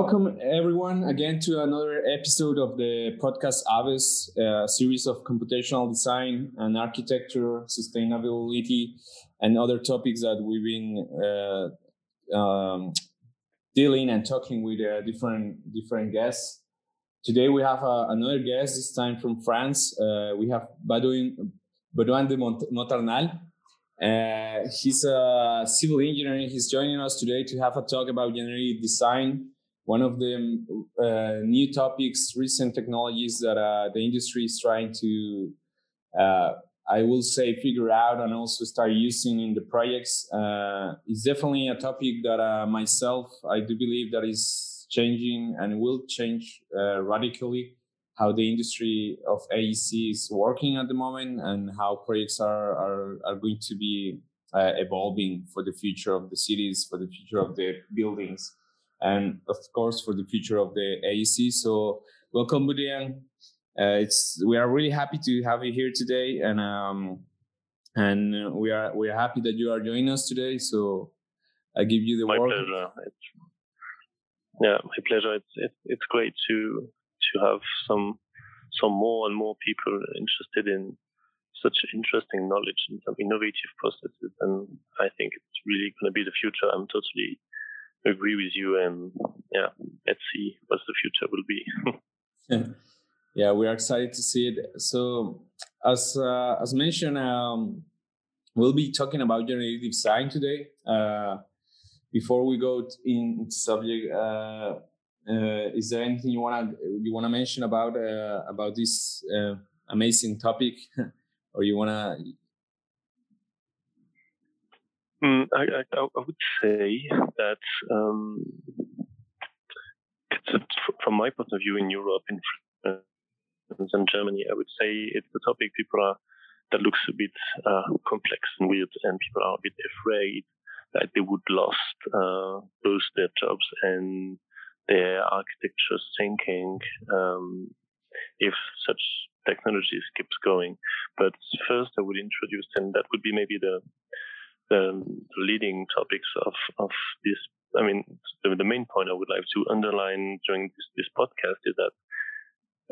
Welcome everyone again to another episode of the podcast Aves, a series of computational design and architecture, sustainability, and other topics that we've been uh, um, dealing and talking with uh, different different guests. Today we have uh, another guest, this time from France. Uh, we have Baudouin, Baudouin de Montarnal. Uh, he's a civil engineer. He's joining us today to have a talk about generative design one of the uh, new topics, recent technologies that uh, the industry is trying to, uh, I will say, figure out and also start using in the projects uh, is definitely a topic that uh, myself, I do believe that is changing and will change uh, radically how the industry of AEC is working at the moment and how projects are, are, are going to be evolving for the future of the cities, for the future of the buildings and of course for the future of the AEC. So welcome, Baudouin. Uh, it's we are really happy to have you here today, and um, and we are we are happy that you are joining us today. So I give you the my word. pleasure. It's, yeah, my pleasure. It's, it's it's great to to have some some more and more people interested in such interesting knowledge and some innovative processes, and I think it's really going to be the future. I'm totally agree with you and yeah let's see what the future will be. Yeah. We are excited to see it. So as uh, as mentioned um, we'll be talking about generative design today. Uh, before we go into subject uh, uh, is there anything you want to you want to mention about uh, about this uh, amazing topic? Or you want to Mm, I, I, I, would say that um, from my point of view in Europe, in France and Germany, I would say it's a topic people are that looks a bit uh, complex and weird, and people are a bit afraid that they would lost uh, lose their jobs and their architecture thinking um, if such technologies keeps going. But first, I would introduce, and that would be maybe the the, leading topics of, of this. I mean, the, the, main point I would like to underline during this, this podcast is that,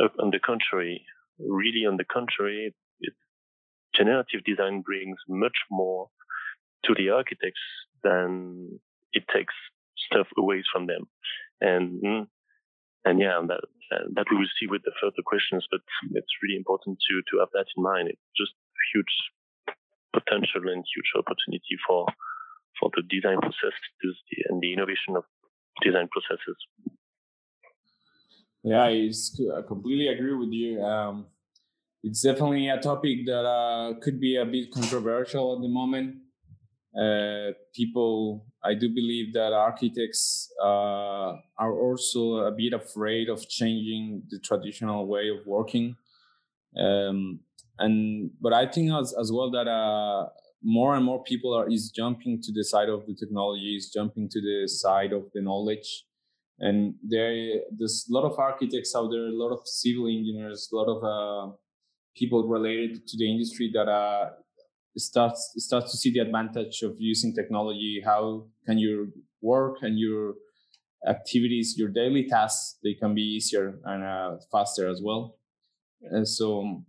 uh, on the contrary, really on the contrary, it, generative design brings much more to the architects than it takes stuff away from them. And and yeah, that that we will see with the further questions, but it's really important to to have that in mind. It's just huge potential and huge opportunity for for the design processes and the innovation of design processes. Yeah, I completely agree with you. Um, it's definitely a topic that uh, could be a bit controversial at the moment. Uh, people, I do believe that architects uh, are also a bit afraid of changing the traditional way of working. Um, and but I think as as well that uh, more and more people are is jumping to the side of the technology, is jumping to the side of the knowledge, and there there's a lot of architects out there, a lot of civil engineers, a lot of uh, people related to the industry that uh, starts starts to see the advantage of using technology. How can your work and your activities, your daily tasks, they can be easier and uh, faster as well. And so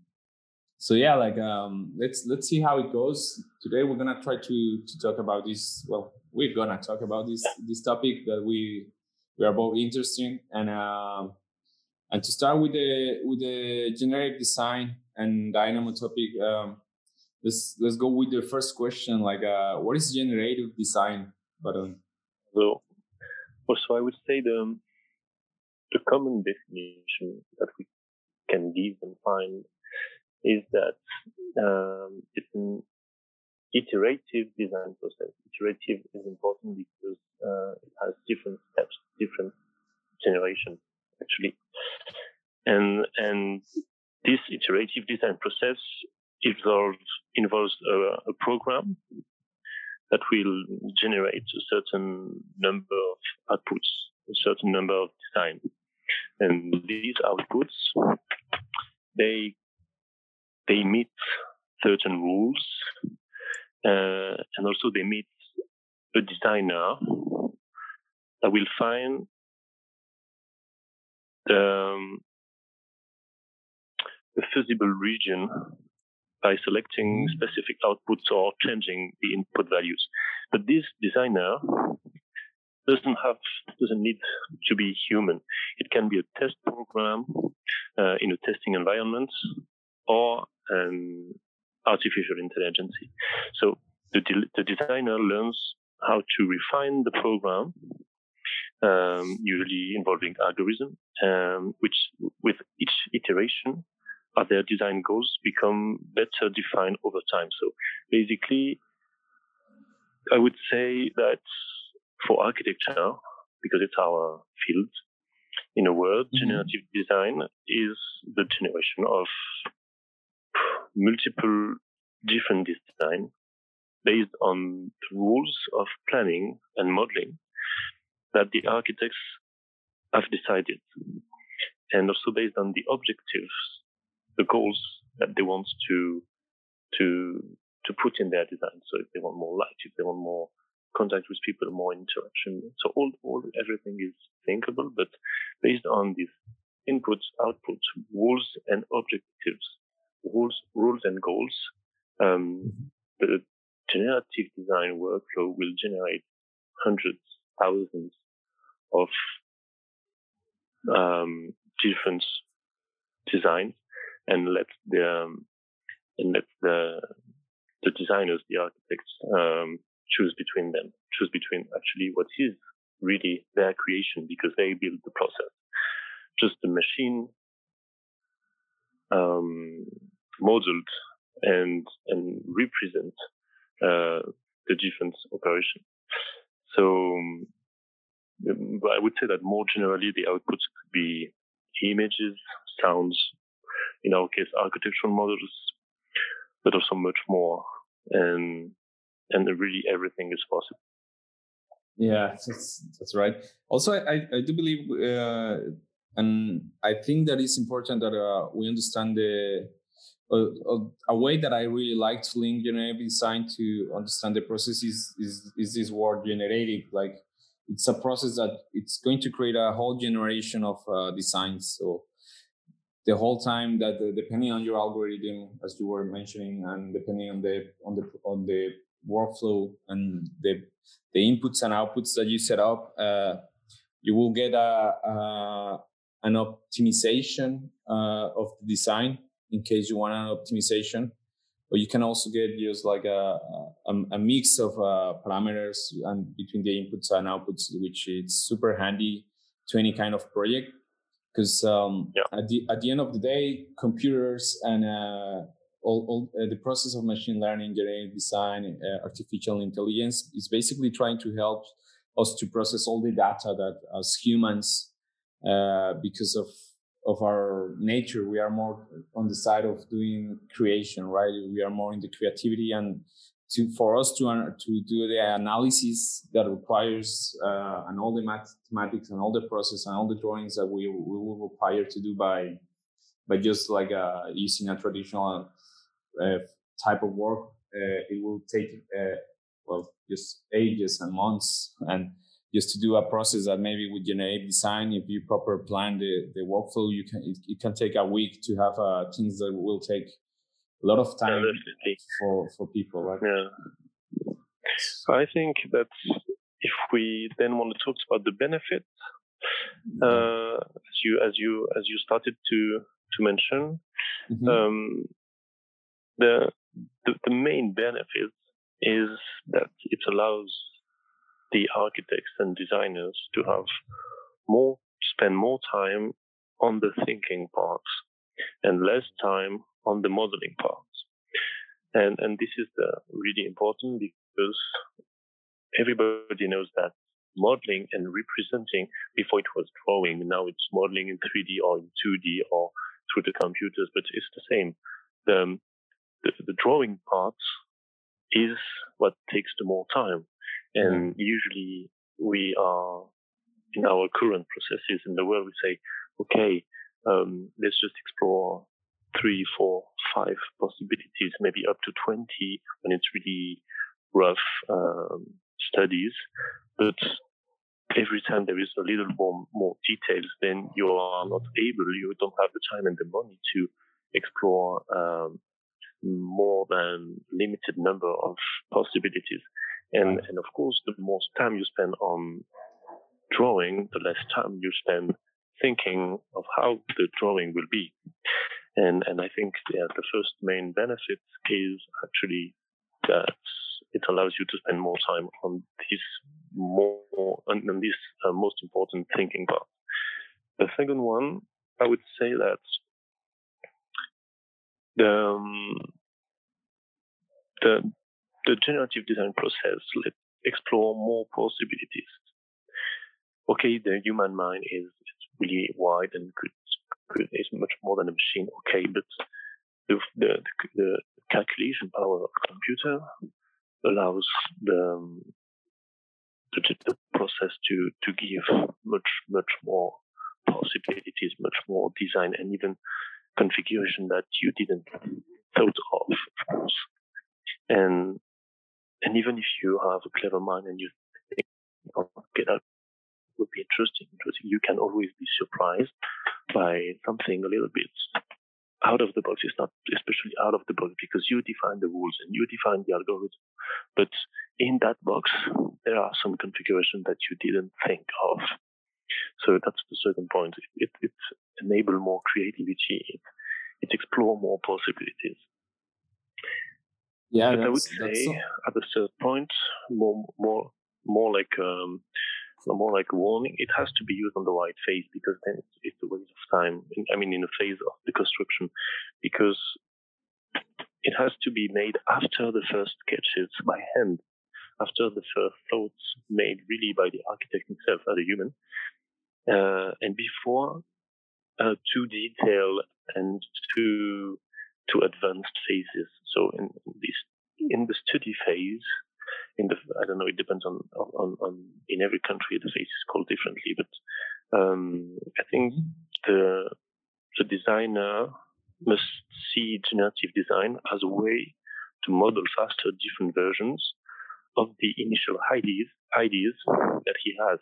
so yeah like um let's let's see how it goes. Today we're gonna try to to talk about this well we're gonna talk about this this topic that we we are both interested in. And um and to start with the with the generative design and Dynamo topic um let's let's go with the first question like uh what is generative design Baudouin so also i would say the the common definition that we can give and find is that um, it's an iterative design process. Iterative is important because uh, it has different steps, different generations actually, and and this iterative design process involves involves a, a program that will generate a certain number of outputs, a certain number of design, and these outputs they they meet certain rules, uh, and also they meet a designer that will find the, um, the feasible region by selecting Mm-hmm. specific outputs or changing the input values. But this designer doesn't have doesn't need to be human. It can be a test program uh, in a testing environment or an artificial intelligence. So the, de- the designer learns how to refine the program, um, usually involving algorithm, um, which with each iteration, their design goals become better defined over time. So basically, I would say that for architecture, because it's our field, in a word, Mhm. generative design is the generation of multiple different design based on the rules of planning and modeling that the architects have decided, and also based on the objectives, the goals that they want to to to put in their design. So if they want more light, if they want more contact with people, more interaction. So all, all everything is thinkable, but based on these inputs, outputs, rules and objectives, rules, rules and goals, um, the generative design workflow will generate hundreds, thousands of um, different designs and let the um, and let the the designers, the architects, um, choose between them, choose between actually what is really their creation because they build the process. Just the machine um, modeled and and represent uh, the different operation. So um, I would say that more generally the outputs could be images, sounds, in our case architectural models, but also much more. And and really everything is possible. Yeah, that's that's right. Also, I I do believe, uh, and I think that it's important that uh, we understand the a way that I really like to link generative design to understand the process is is, is this word generative. Like it's a process that it's going to create a whole generation of uh, designs. So the whole time that uh, depending on your algorithm, as you were mentioning, and depending on the on the on the workflow and the the inputs and outputs that you set up, uh, you will get a, a an optimization uh, of the design in case you want an optimization. But you can also get just like a a, a mix of uh, parameters and between the inputs and outputs, which is super handy to any kind of project. Because um, yeah. at the at the end of the day, computers and uh, all, all uh, the process of machine learning, generative design, uh, artificial intelligence is basically trying to help us to process all the data that as humans, uh, because of of our nature, we are more on the side of doing creation, right? We are more in the creativity and to for us to uh, to do the analysis that requires uh, and all the mathematics and all the process and all the drawings that we we will require to do by by just like uh, using a traditional uh, type of work, uh, it will take uh, well just ages and months and just to do a process that maybe with generative design, if you proper plan the, the workflow, you can it, it can take a week to have uh, things that will take a lot of time yeah, for for people, right? Yeah. I think that if we then want to talk about the benefit, uh, as you as you as you started to to mention, mm-hmm. um, the, the the main benefit is that it allows the architects and designers to have more spend more time on the thinking parts and less time on the modeling parts. And and this is the really important because everybody knows that modeling and representing before it was drawing, now it's modeling in 3D or in 2D or through the computers, but it's the same. The, the, the drawing part is what takes the more time. And usually we are in our current processes in the world, we say, okay, um, let's just explore three, four, five possibilities, maybe up to 20 when it's really rough um, studies. But every time there is a little more, more details, then you are not able, you don't have the time and the money to explore um, more than limited number of possibilities. And, and of course, the more time you spend on drawing, the less time you spend thinking of how the drawing will be. And, and I think yeah, the first main benefit is actually that it allows you to spend more time on this more on, on this uh, most important thinking part. The second one, I would say that the um, the the generative design process let's explore more possibilities. Okay, the human mind is, really wide and could, could is much more than a machine. Okay, but the, the, the calculation power of a computer allows the, the, the process to, to give much, much more possibilities, much more design and even configuration that you didn't thought of, of course. And and even if you have a clever mind and you think, oh, okay, that would be interesting, interesting, you can always be surprised by something a little bit out of the box. It's not especially out of the box because you define the rules and you define the algorithm. But in that box, there are some configurations that you didn't think of. So that's the second point. It, it, it enable more creativity. It, it explore more possibilities. Yeah, but I would say so... at a certain point, more more more like um, more like warning. It has to be used on the right phase because then it's, it's a waste of time. I mean, in the phase of the construction, because it has to be made after the first sketches by hand, after the first thoughts made really by the architect himself as a human, uh, and before uh, too detailed and too to advanced phases. So in, in this in the study phase, in the I don't know, it depends on on, on in every country the phase is called differently, but um, I think the the designer must see generative design as a way to model faster different versions of the initial ideas ideas that he has.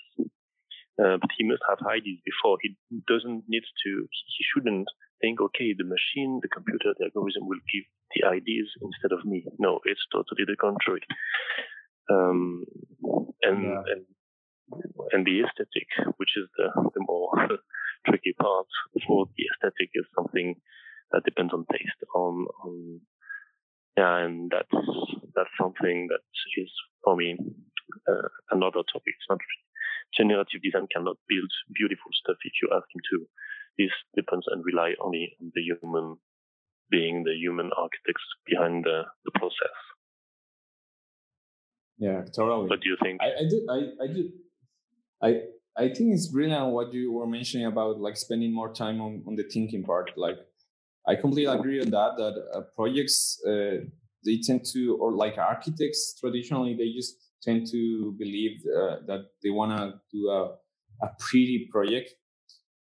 Uh, but he must have ideas before. He doesn't need to. He shouldn't think, okay, the machine, the computer, the algorithm will give the ideas instead of me. No, it's totally the contrary. Um, and, yeah. and and the aesthetic, which is the, the more tricky part for the aesthetic, is something that depends on taste. On, on yeah, and that's that's something that is for me uh, another topic. It's not generative design cannot build beautiful stuff if you ask him to this depends and rely only on the human being, the human architects behind the, the process. Yeah, totally. What do you think? I, I do. I, I do. I I think it's brilliant what you were mentioning about like spending more time on, on the thinking part. Like, I completely agree on that. That uh, projects uh, they tend to, or like architects traditionally, they just tend to believe uh, that they want to do a a pretty project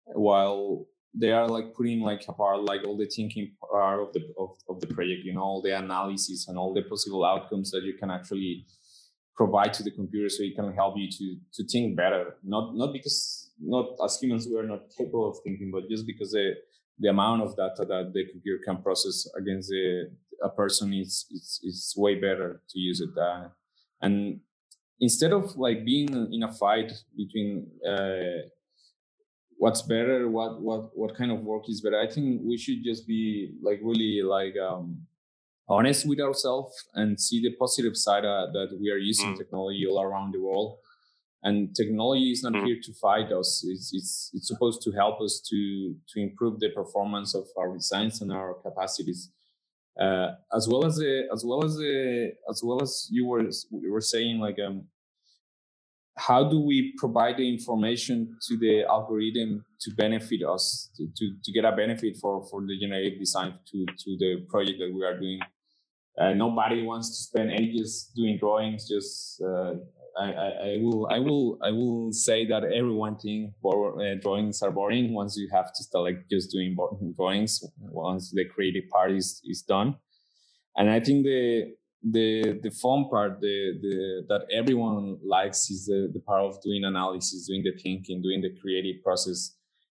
while they are like putting like apart like all the thinking part of the of, of the project you know all the analysis and all the possible outcomes that you can actually provide to the computer so it can help you to to think better. Not not because not as humans we are not capable of thinking but just because the the amount of data that the computer can process against the, a person is it's it's way better to use it uh, and instead of like being in a fight between uh, what's better what what what kind of work is better i think we should just be like really like um honest with ourselves and see the positive side uh, that we are using mm. technology all around the world and technology is not mm. here to fight us it's, it's it's supposed to help us to to improve the performance of our designs and our capacities uh, as well as the, as well as the, as well as you were you were saying like um how do we provide the information to the algorithm to benefit us to, to, to get a benefit for, for the generative design to, to the project that we are doing? Uh, nobody wants to spend ages doing drawings just uh, I, I, I, will I will I will say that everyone think uh, drawings are boring once you have to start like just doing drawings once the creative part is, is done. And I think the the the fun part, the the that everyone likes is the the part of doing analysis, doing the thinking, doing the creative process,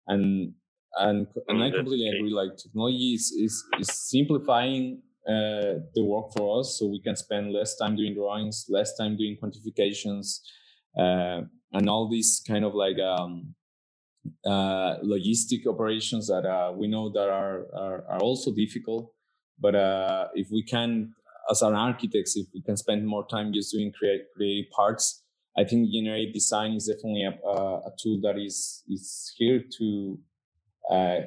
and and and I completely agree. Like technology is is, is simplifying uh, the work for us, so we can spend less time doing drawings, less time doing quantifications, uh, and all these kind of like um, uh, logistic operations that uh, we know that are, are, are also difficult. But uh, if we can, as an architects, if we can spend more time just doing create, creative parts, I think generative design is definitely a, a tool that is is here to uh,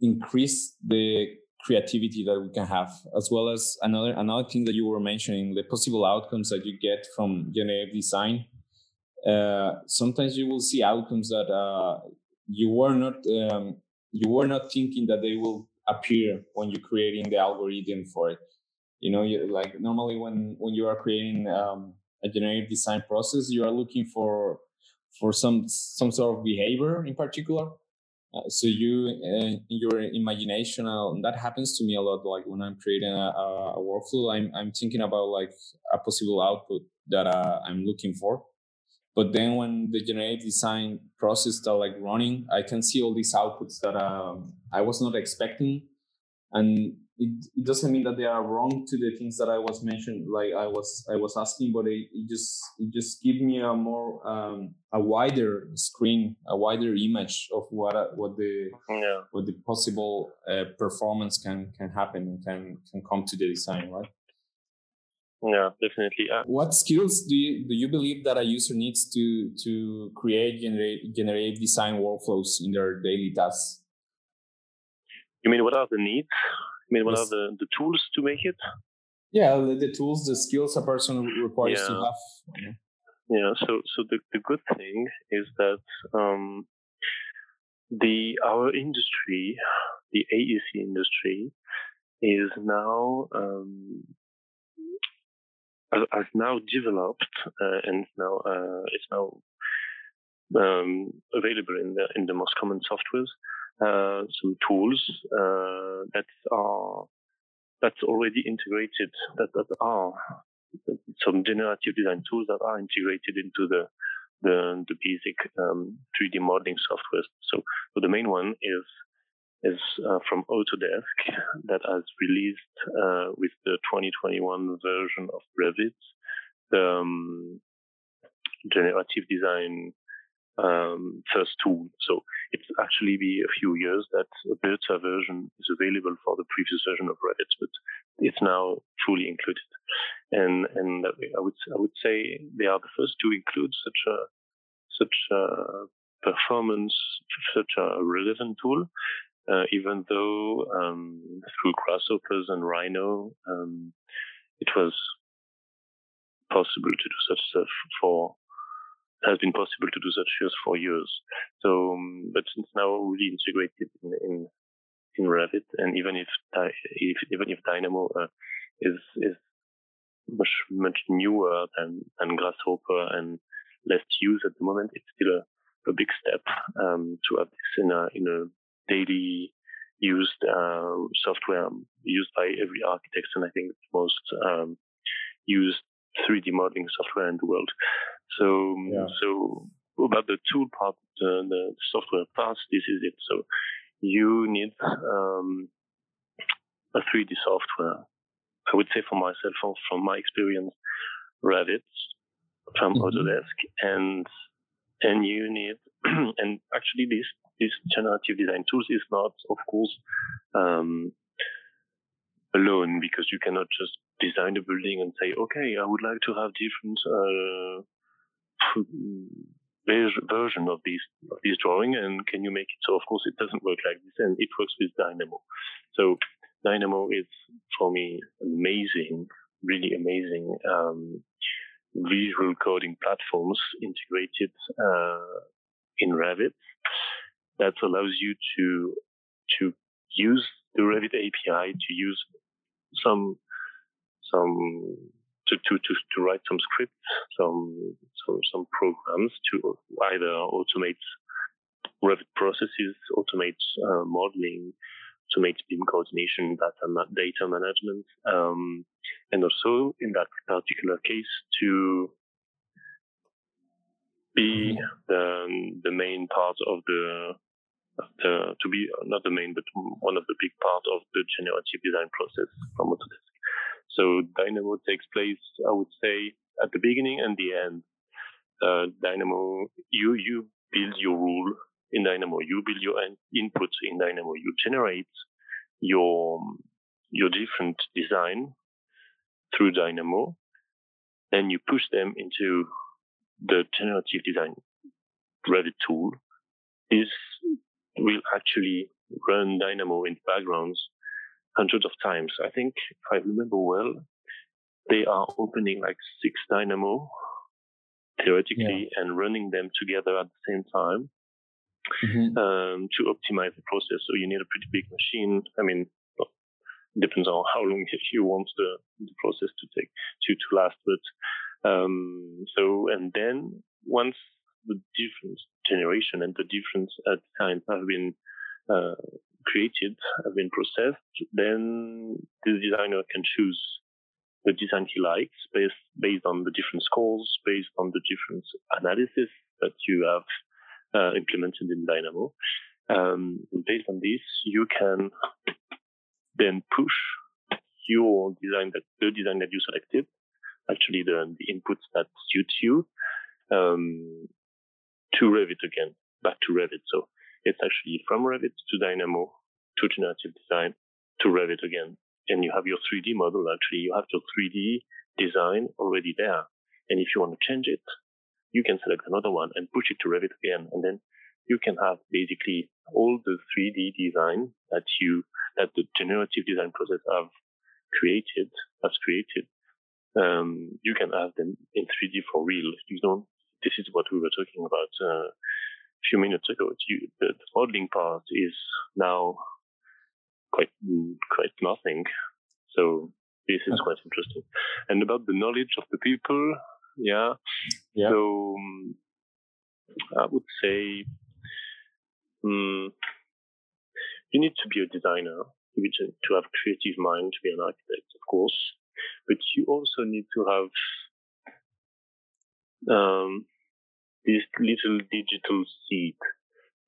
increase the creativity that we can have, as well as another another thing that you were mentioning, the possible outcomes that you get from generative design. Uh, sometimes you will see outcomes that uh, you were not um, you were not thinking that they will appear when you're creating the algorithm for it. You know, you, like normally when when you are creating um, a generative design process, you are looking for for some some sort of behavior in particular. Uh, so you uh, your imagination uh, that happens to me a lot. Like when i'm creating a, a, workflow i'm i'm thinking about like a possible output that uh, i'm looking for. But then when the generative design process start like running i can see all these outputs that um, i was not expecting. And it, it doesn't mean that they are wrong to the things that I was mentioned, like I was I was asking, but it, it just it just give me a more um, a wider screen, a wider image of what what the yeah. what the possible uh, performance can can happen and can can come to the design, right? Yeah, definitely. Uh, what skills do you do you believe that a user needs to to create generate generate design workflows in their daily tasks? You mean what are the needs? I mean, what yes. are the, the tools to make it? Yeah, the, the tools, the skills a person requires yeah. to have. Yeah. yeah. So, so the, the good thing is that um, the our industry, the AEC industry, is now um, has now developed uh, and now uh, it's now um, available in the in the most common softwares uh, some tools uh, that are that's already integrated that, that are some generative design tools that are integrated into the the, the basic um, 3D modeling software. So, so the main one is is uh, from Autodesk that has released uh, with the 2021 version of Revit the um, generative design um, first tool. So it's actually be a few years that a beta version is available for the previous version of Revit, but it's now fully included. And and I would I would say they are the first to include such a such a performance, such a relevant tool. Uh, even though um, through Grasshoppers and Rhino, um, it was possible to do such stuff for has been possible to do such use for years. So, um, but it's now really integrated in, in, in Revit, and even if, if even if Dynamo uh, is is much much newer than, than Grasshopper and less used at the moment, it's still a, a big step um, to have this in a in a daily used uh, software used by every architect, and I think the most um, used 3D modeling software in the world. So, yeah. so about the tool part, the, the software part, this is it. So you need um, a 3D software. I would say for myself, from, from my experience, Revit from mm-hmm. Autodesk, and and you need and actually this this generative design tools is not, of course, um, alone because you cannot just design a building and say, okay, I would like to have different uh, version of these of this drawing and can you make it so of course it doesn't work like this and it works with Dynamo. So Dynamo is for me amazing really amazing um, visual coding platforms integrated uh, in Revit that allows you to to use the Revit API to use some some to, to, to, to write some scripts, some, some, some programs to either automate Revit processes, automate uh, modeling, to make BIM coordination, data, data management, um, and also in that particular case to be the, the main part of the, the, to be not the main, but one of the big part of the generative design process from Autodesk. So Dynamo takes place, I would say, at the beginning and the end. Uh, Dynamo, you you build your rule in Dynamo, you build your inputs in Dynamo, you generate your your different design through Dynamo, then you push them into the generative design Revit tool. This will actually run Dynamo in the backgrounds hundreds of times. I think, if I remember well, they are opening like six Dynamo theoretically yeah. and running them together at the same time mm-hmm. um, to optimize the process. So you need a pretty big machine. I mean, depends on how long you want the, the process to take to to last. But um, so and then once the different generation and the different uh, designs have been uh, created, have been processed, then the designer can choose the design he likes based based on the different scores, based on the different analysis that you have uh, implemented in Dynamo. Um, based on this, you can then push your design that the design that you selected, actually the, the inputs that suit you, um, to Revit again, back to Revit. So it's actually from Revit to Dynamo to generative design to Revit again. And you have your 3D model. Actually, you have your 3D design already there. And if you want to change it, you can select another one and push it to Revit again. And then you can have basically all the 3D design that you, that the generative design process have created, has created. Um, you can have them in 3D for real. You don't, this is what we were talking about uh, few minutes ago. You, the, the, modeling part is now quite, quite nothing. So this is quite interesting. And about the knowledge of the people, yeah. yeah. So um, I would say um, you need to be a designer, to have a creative mind, to be an architect, of course, but you also need to have um, this little digital seed,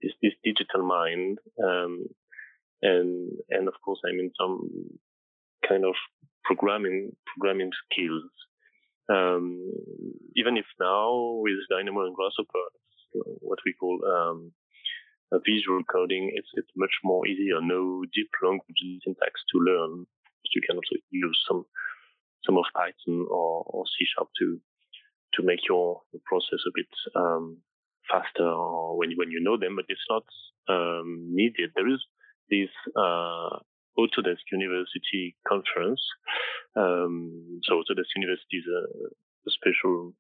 this this digital mind, um, and and of course, I mean some kind of programming programming skills um, even if now with Dynamo and Grasshopper, what we call um, visual coding, it's it's much more easier. No deep language syntax to learn. You can also use some some of Python or, or C sharp to to make your, your process a bit um, faster when when you know them. But it's not um, needed. There is this uh, Autodesk University conference. Um, so Autodesk University is a, a, special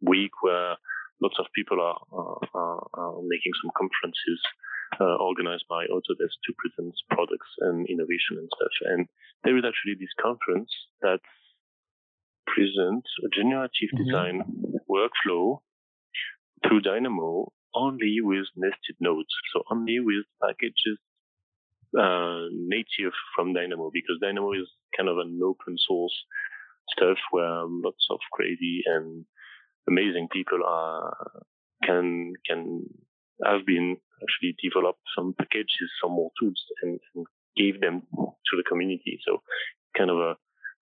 week where lots of people are, are, are making some conferences uh, organized by Autodesk to present products and innovation and stuff. And there is actually this conference that presents a generative mm-hmm. design workflow through Dynamo only with nested nodes. So only with packages uh, native from Dynamo because Dynamo is kind of an open source stuff where lots of crazy and amazing people are can can have been actually developed some packages, some more tools, and, and gave them to the community. So kind of a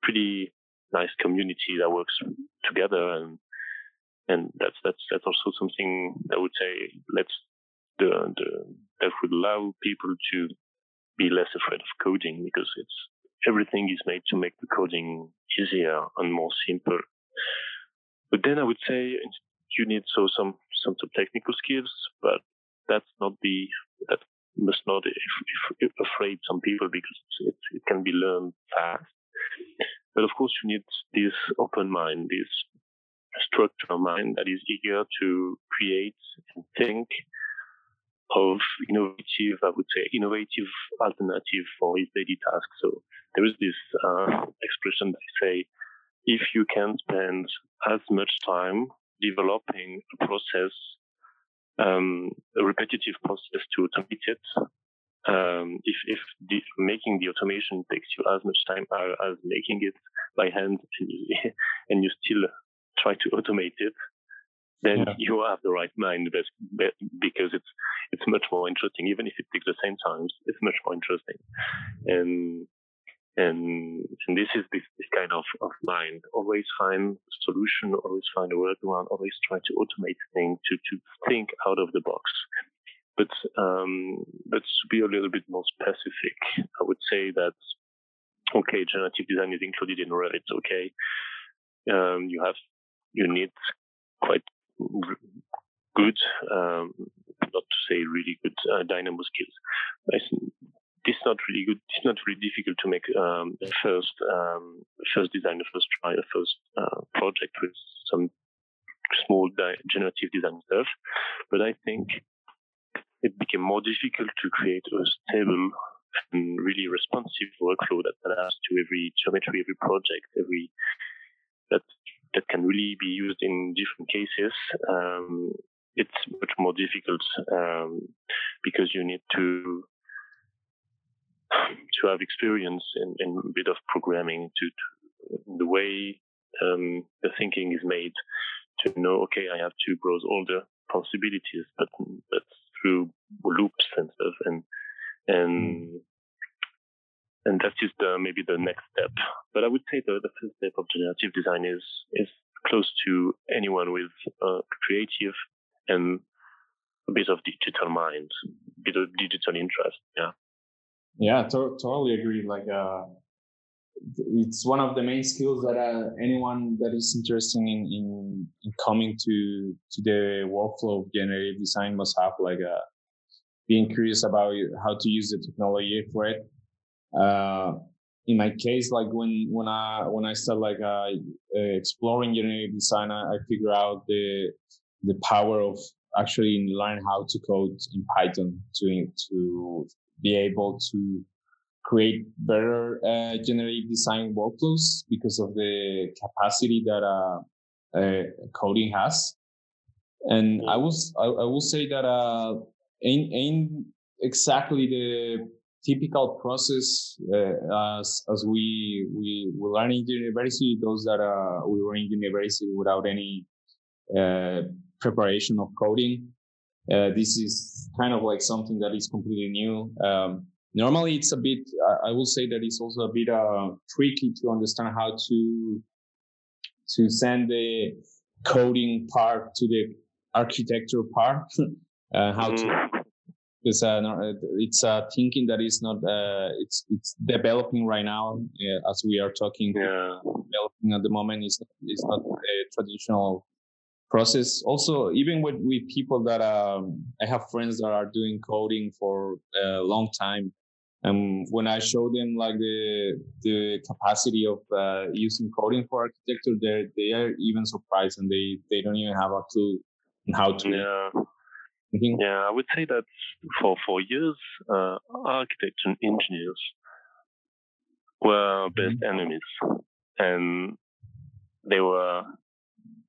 pretty nice community that works together and and that's that's that's also something I would say let's the, the that would allow people to be less afraid of coding because it's everything is made to make the coding easier and more simple. But then I would say you need so some some, technical skills, but that's not the that must not if, if, if afraid some people because it, it can be learned fast. But of course, you need this open mind, this structured mind that is eager to create and think of innovative, I would say, innovative alternative for his daily task. So there is this uh, expression that I say, if you can spend as much time developing a process, um, a repetitive process to automate it, um, if if the, making the automation takes you as much time as making it by hand, and you, and you still try to automate it, then yeah. you have the right mind because it's it's much more interesting. Even if it takes the same time, it's much more interesting. And and and this is this, this kind of, of mind. Always find a solution, always find a workaround, always try to automate things, to, to think out of the box. But um, but to be a little bit more specific, I would say that okay, generative design is included in Revit. Okay, um, you have you need quite good, um, not to say really good uh, Dynamo skills. It's not really good. It's not really difficult to make um, a first um, first design, a first try, a first uh, project with some small di- generative design stuff. But I think it became more difficult to create a stable and really responsive workflow that adapts to every geometry, every project, every that that can really be used in different cases. Um, it's much more difficult um, because you need to to have experience in, in a bit of programming to, to the way um, the thinking is made to know okay I have to browse all the possibilities but but through loops and stuff and and mm. and that is the maybe the next step but I would say the, the first step of generative design is is close to anyone with a creative and a bit of digital mind, a bit of digital interest. Yeah. Yeah, to- totally agree. Like, uh, it's one of the main skills that uh, anyone that is interested in, in, in coming to to the workflow of generative design must have. Like, uh, being curious about how to use the technology for it. Uh, in my case, like when when I when I start like uh, exploring generative design, I, I figure out the the power of actually learn how to code in Python to to be able to create better uh, generative design workflows because of the capacity that uh, uh, coding has. And I was I, I will say that uh, ain't ain't exactly the typical process uh, as as we we we learn in university. Those that uh, we were in university without any uh, preparation of coding. Uh, this is kind of like something that is completely new. Um, normally, it's a bit. I, will say that it's also a bit uh, tricky to understand how to to send the coding part to the architecture part. Uh, how to mm-hmm. because uh, it's a thinking that is not uh, it's it's developing right now uh, as we are talking. Yeah. Developing at the moment is is not a traditional process. Also, even with with people that um, I have friends that are doing coding for a long time, and when I show them like the the capacity of uh, using coding for architecture, they they are even surprised and they they don't even have a clue how to. Yeah Mm-hmm. Yeah, I would say that for for years, uh, architects and engineers were best mm-hmm. enemies, and they were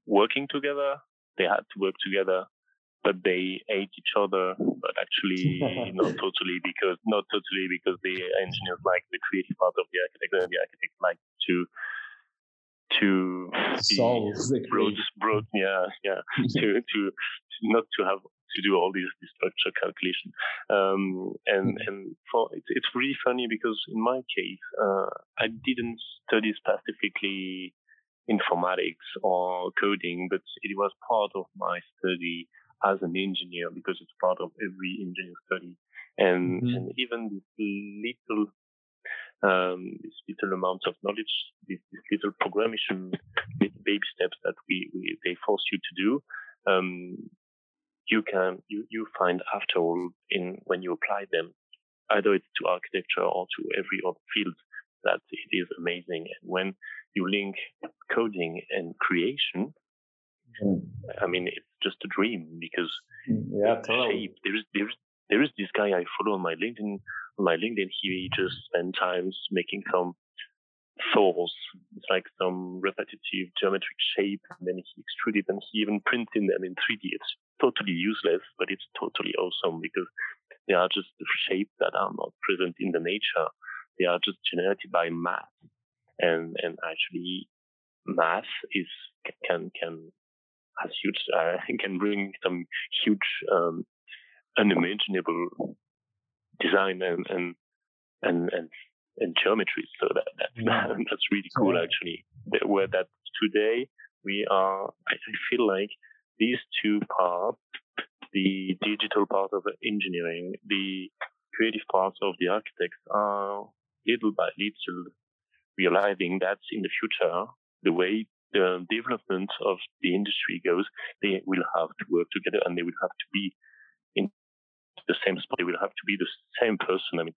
working together. They had to work together, but they hate each other. But actually, not totally because not totally because the engineers like the creative part of the architect, and the architect like to to solve the broad, broad, yeah, yeah, to to not to have to do all these, these structure calculation. Um, and mm-hmm. and for it's, it's really funny because in my case, uh, I didn't study specifically informatics or coding, but it was part of my study as an engineer because it's part of every engineer study. And, mm-hmm. and even this little um, this little amount of knowledge, this little programming baby steps that we, we they force you to do, um, you can you, you find after all in when you apply them, either it's to architecture or to every other field, that it is amazing. And when you link coding and creation. I mean it's just a dream because mm, yeah, totally. shape, there is there is there is this guy I follow on my LinkedIn. On my LinkedIn, he just spent times making some Thors. It's like some repetitive geometric shape, and then he extruded and he even printed them in 3D. It's totally useless, but it's totally awesome because They are just shapes that are not present in the nature. They are just generated by math. And, and actually math is, can, can, has huge, uh, can bring some huge, um, unimaginable design and, and, and, and, and geometry. So that, that's, yeah. that's really cool yeah. actually. Where that today we are, I feel like these two parts, the digital part of engineering, the creative parts of the architects are little by little realizing that in the future, the way the development of the industry goes, they will have to work together and they will have to be in the same spot. They will have to be the same person. I mean,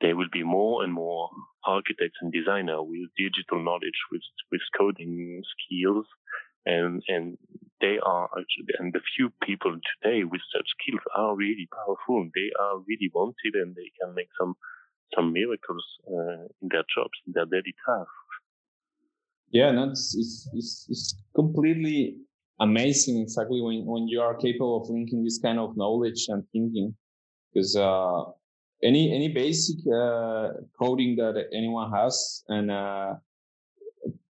there will be more and more architects and designers with digital knowledge, with with coding skills, and and they are actually and the few people today with such skills are really powerful. They are really wanted, and they can make some some miracles uh, in their jobs, in their daily tasks. Yeah, no, it's, it's, it's, it's completely amazing exactly when, when you are capable of linking this kind of knowledge and thinking. Because uh, any any basic uh, coding that anyone has and uh,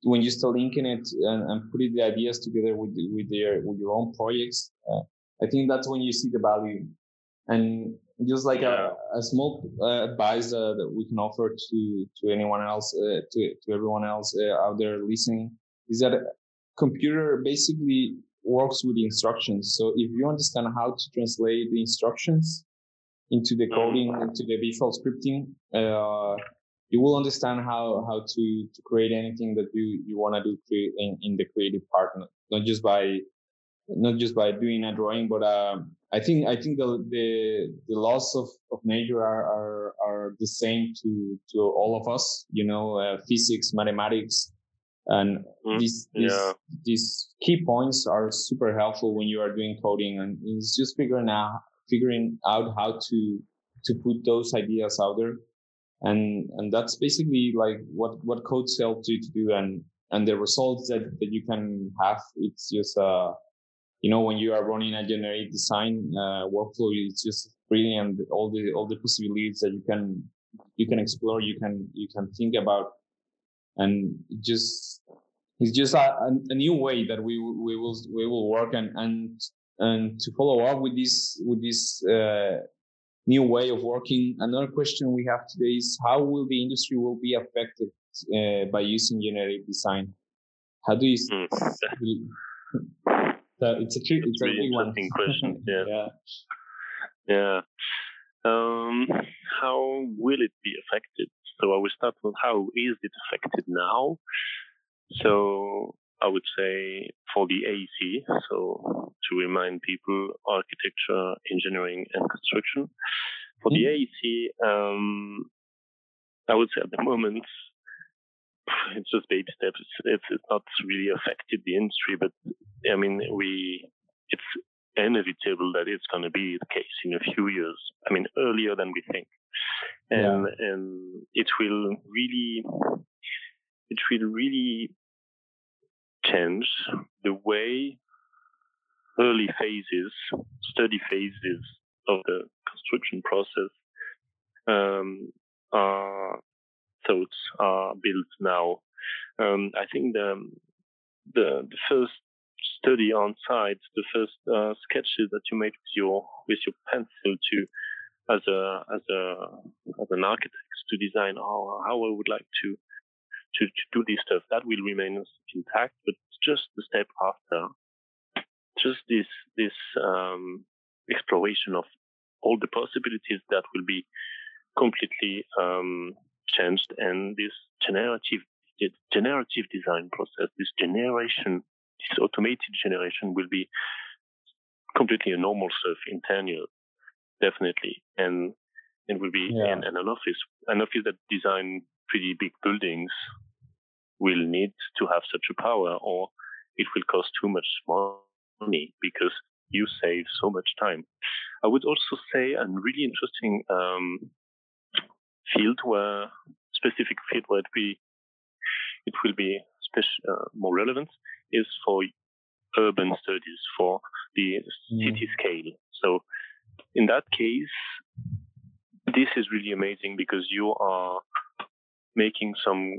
when you start linking it and, and putting the ideas together with with their with your own projects uh, i think that's when you see the value. And just like yeah. a, a small uh, advice uh, that we can offer to to anyone else uh, to to everyone else out there listening is that computer basically works with instructions so if you understand how to translate the instructions into the coding, mm-hmm. into the visual scripting, uh, you will understand how, how to, to create anything that you, you want to do in, in the creative part, not just by, not just by doing a drawing, but, uh, I think, I think the, the, the laws of, of nature are, are, are the same to, to all of us, you know, uh, physics, mathematics, and mm, these, these, yeah. these key points are super helpful when you are doing coding and it's just figuring out figuring out how to to put those ideas out there and and that's basically like what what codes help you to do and and the results that that you can have it's just uh you know when you are running a generative design uh, workflow it's just brilliant all the all the possibilities that you can you can explore you can you can think about and just it's just a, a new way that we we will we will work and and and to follow up with this with this uh, new way of working, another question we have today is how will the industry will be affected uh, by using generative design? How do you? So it's a trick. It's, a really interesting question. Yeah. yeah. Yeah. Um, how will it be affected? So I will start with how is it affected now? So I would say for the AEC, so to remind people, architecture, engineering, and construction. For the mm-hmm. AEC, um, I would say at the moment, it's just baby steps. It's, it's not really affected the industry, but I mean, we, it's inevitable that it's going to be the case in a few years. I mean, earlier than we think. And, yeah. and it will really, it will really change the way early phases, study phases of the construction process um, are thoughts are built now. Um, I think the, the, the first study on site, the first uh, sketches that you made with your with your pencil to as a as a as an architect to design how how I would like to to, to do this stuff. That will remain intact, but just the step after, just this this um, exploration of all the possibilities that will be completely um, changed, and this generative generative design process, this generation, this automated generation will be completely a normal stuff in 10 years, definitely. And it will be yeah. in, in, an office, an office that design pretty big buildings will need to have such a power or it will cost too much money because you save so much time. I would also say a really interesting um, field where specific field where it, be, it will be uh, more relevant is for urban studies for the mm. city scale. So in that case, this is really amazing because you are making some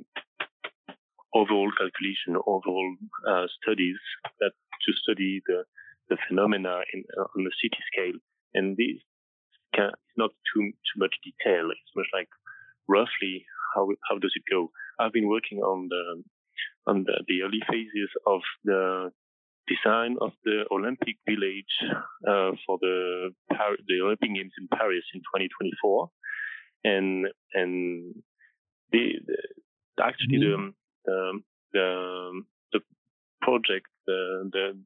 overall calculation, overall uh, studies that to study the, the phenomena in, uh, on the city scale. And this can, not too too much detail. It's much like roughly how how does it go. I've been working on the on the, the early phases of the design of the Olympic Village uh, for the Par- the Olympic Games in Paris in 2024, and and the, the actually mm-hmm. the, the the project the the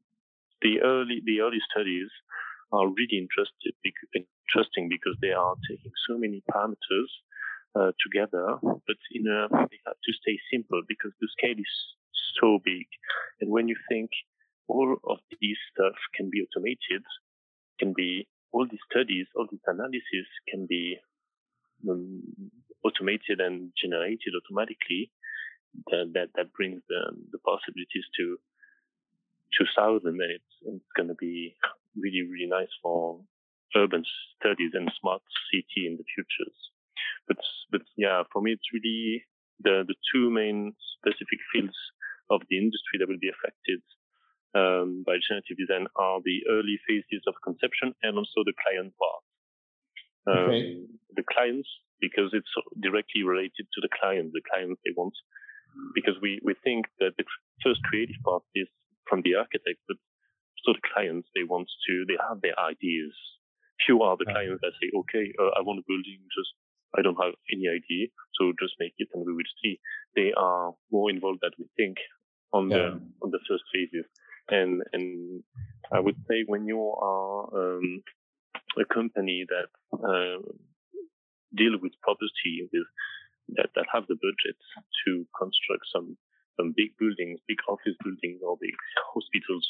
the early the early studies are really interested interesting because they are taking so many parameters uh, together, but in a, to stay simple because the scale is so big. And when you think all of these stuff can be automated, can be all these studies, all these analysis can be um, automated and generated automatically. That that, that brings the, the possibilities to to thousand, and it's, it's going to be really really nice for urban studies and smart city in the futures. But but yeah, for me it's really the the two main specific fields of the industry that will be affected um, by generative design are the early phases of conception and also the client part. Um, okay. The clients, because it's directly related to the client, the clients they want, because we, we think that the first creative part is from the architect, but so the clients, they want to, they have their ideas. Few are the clients that say, okay, uh, I want a building, just, I don't have any idea, so just make it and we will see. They are more involved than we think on yeah. the, on the first phases. And, and I would say when you are, um, a company that, uh, deal with property with that, that have the budget to construct some some big buildings, big office buildings or big hospitals,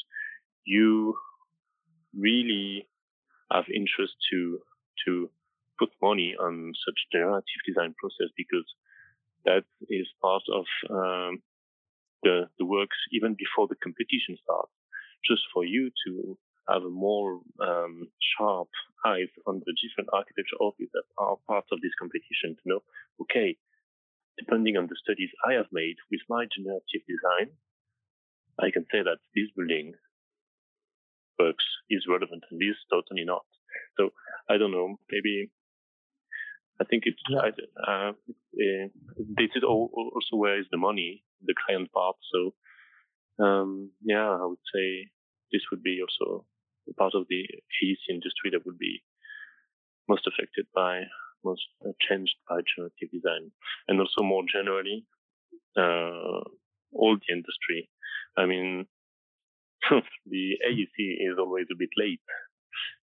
you really have interest to to put money on such generative design process because that is part of um, the the works even before the competition starts, just for you to have a more um, sharp eyes on the different architecture offices that are part of this competition to know, okay, depending on the studies I have made with my generative design, I can say that this building works is relevant and this totally not. So I don't know, maybe I think it's, yeah. uh, uh, this is also where is the money, the client part. So, um, yeah, I would say this would be also part of the AEC industry that would be most affected by most changed by generative design. And also more generally, uh, all the industry. I mean, the AEC is always a bit late.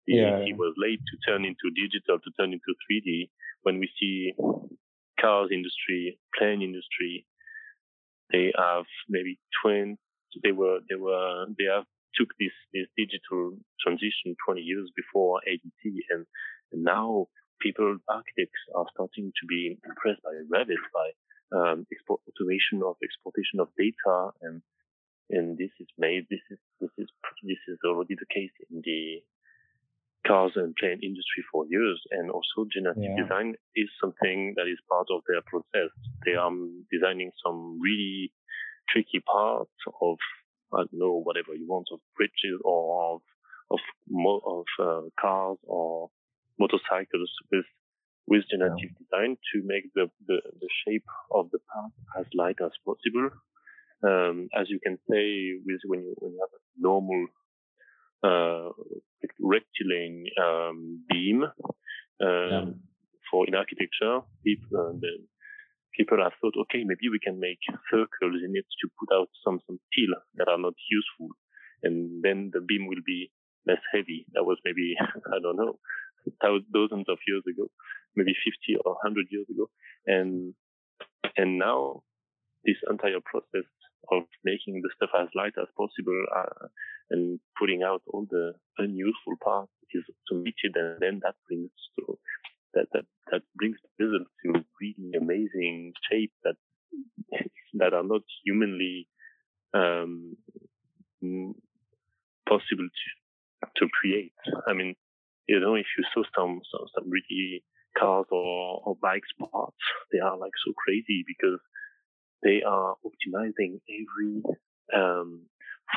Yeah. AEC was late to turn into digital, to turn into 3D. When we see cars industry, plane industry, they have maybe 20, they were, they were, they have took this, this digital transition 20 years before ADT and, and now people, architects are starting to be impressed by Revit, by um, export automation of exportation of data, and and this is made. This is this is this is already the case in the cars and plane industry for years, and also generative yeah. design is something that is part of their process. They are designing some really tricky parts of I don't know whatever you want of bridges or of of of uh, cars or motorcycles with with generative yeah. design to make the, the, the shape of the part as light as possible. Um, as you can say, with when you when you have a normal rectilinear um, beam um, yeah. for in architecture, people, uh, the, people have thought, okay, maybe we can make circles in it to put out some some steel that are not useful, and then the beam will be less heavy. That was maybe I don't know thousands of years ago, maybe 50 or 100 years ago. And, and now this entire process of making the stuff as light as possible uh, and putting out all the unuseful parts is automated and then that brings to that that that brings the result to really amazing shapes that that are not humanly um, possible to to create. I mean, you know, if you saw some some, some really cars or, or bike spots, they are like so crazy because they are optimizing every um,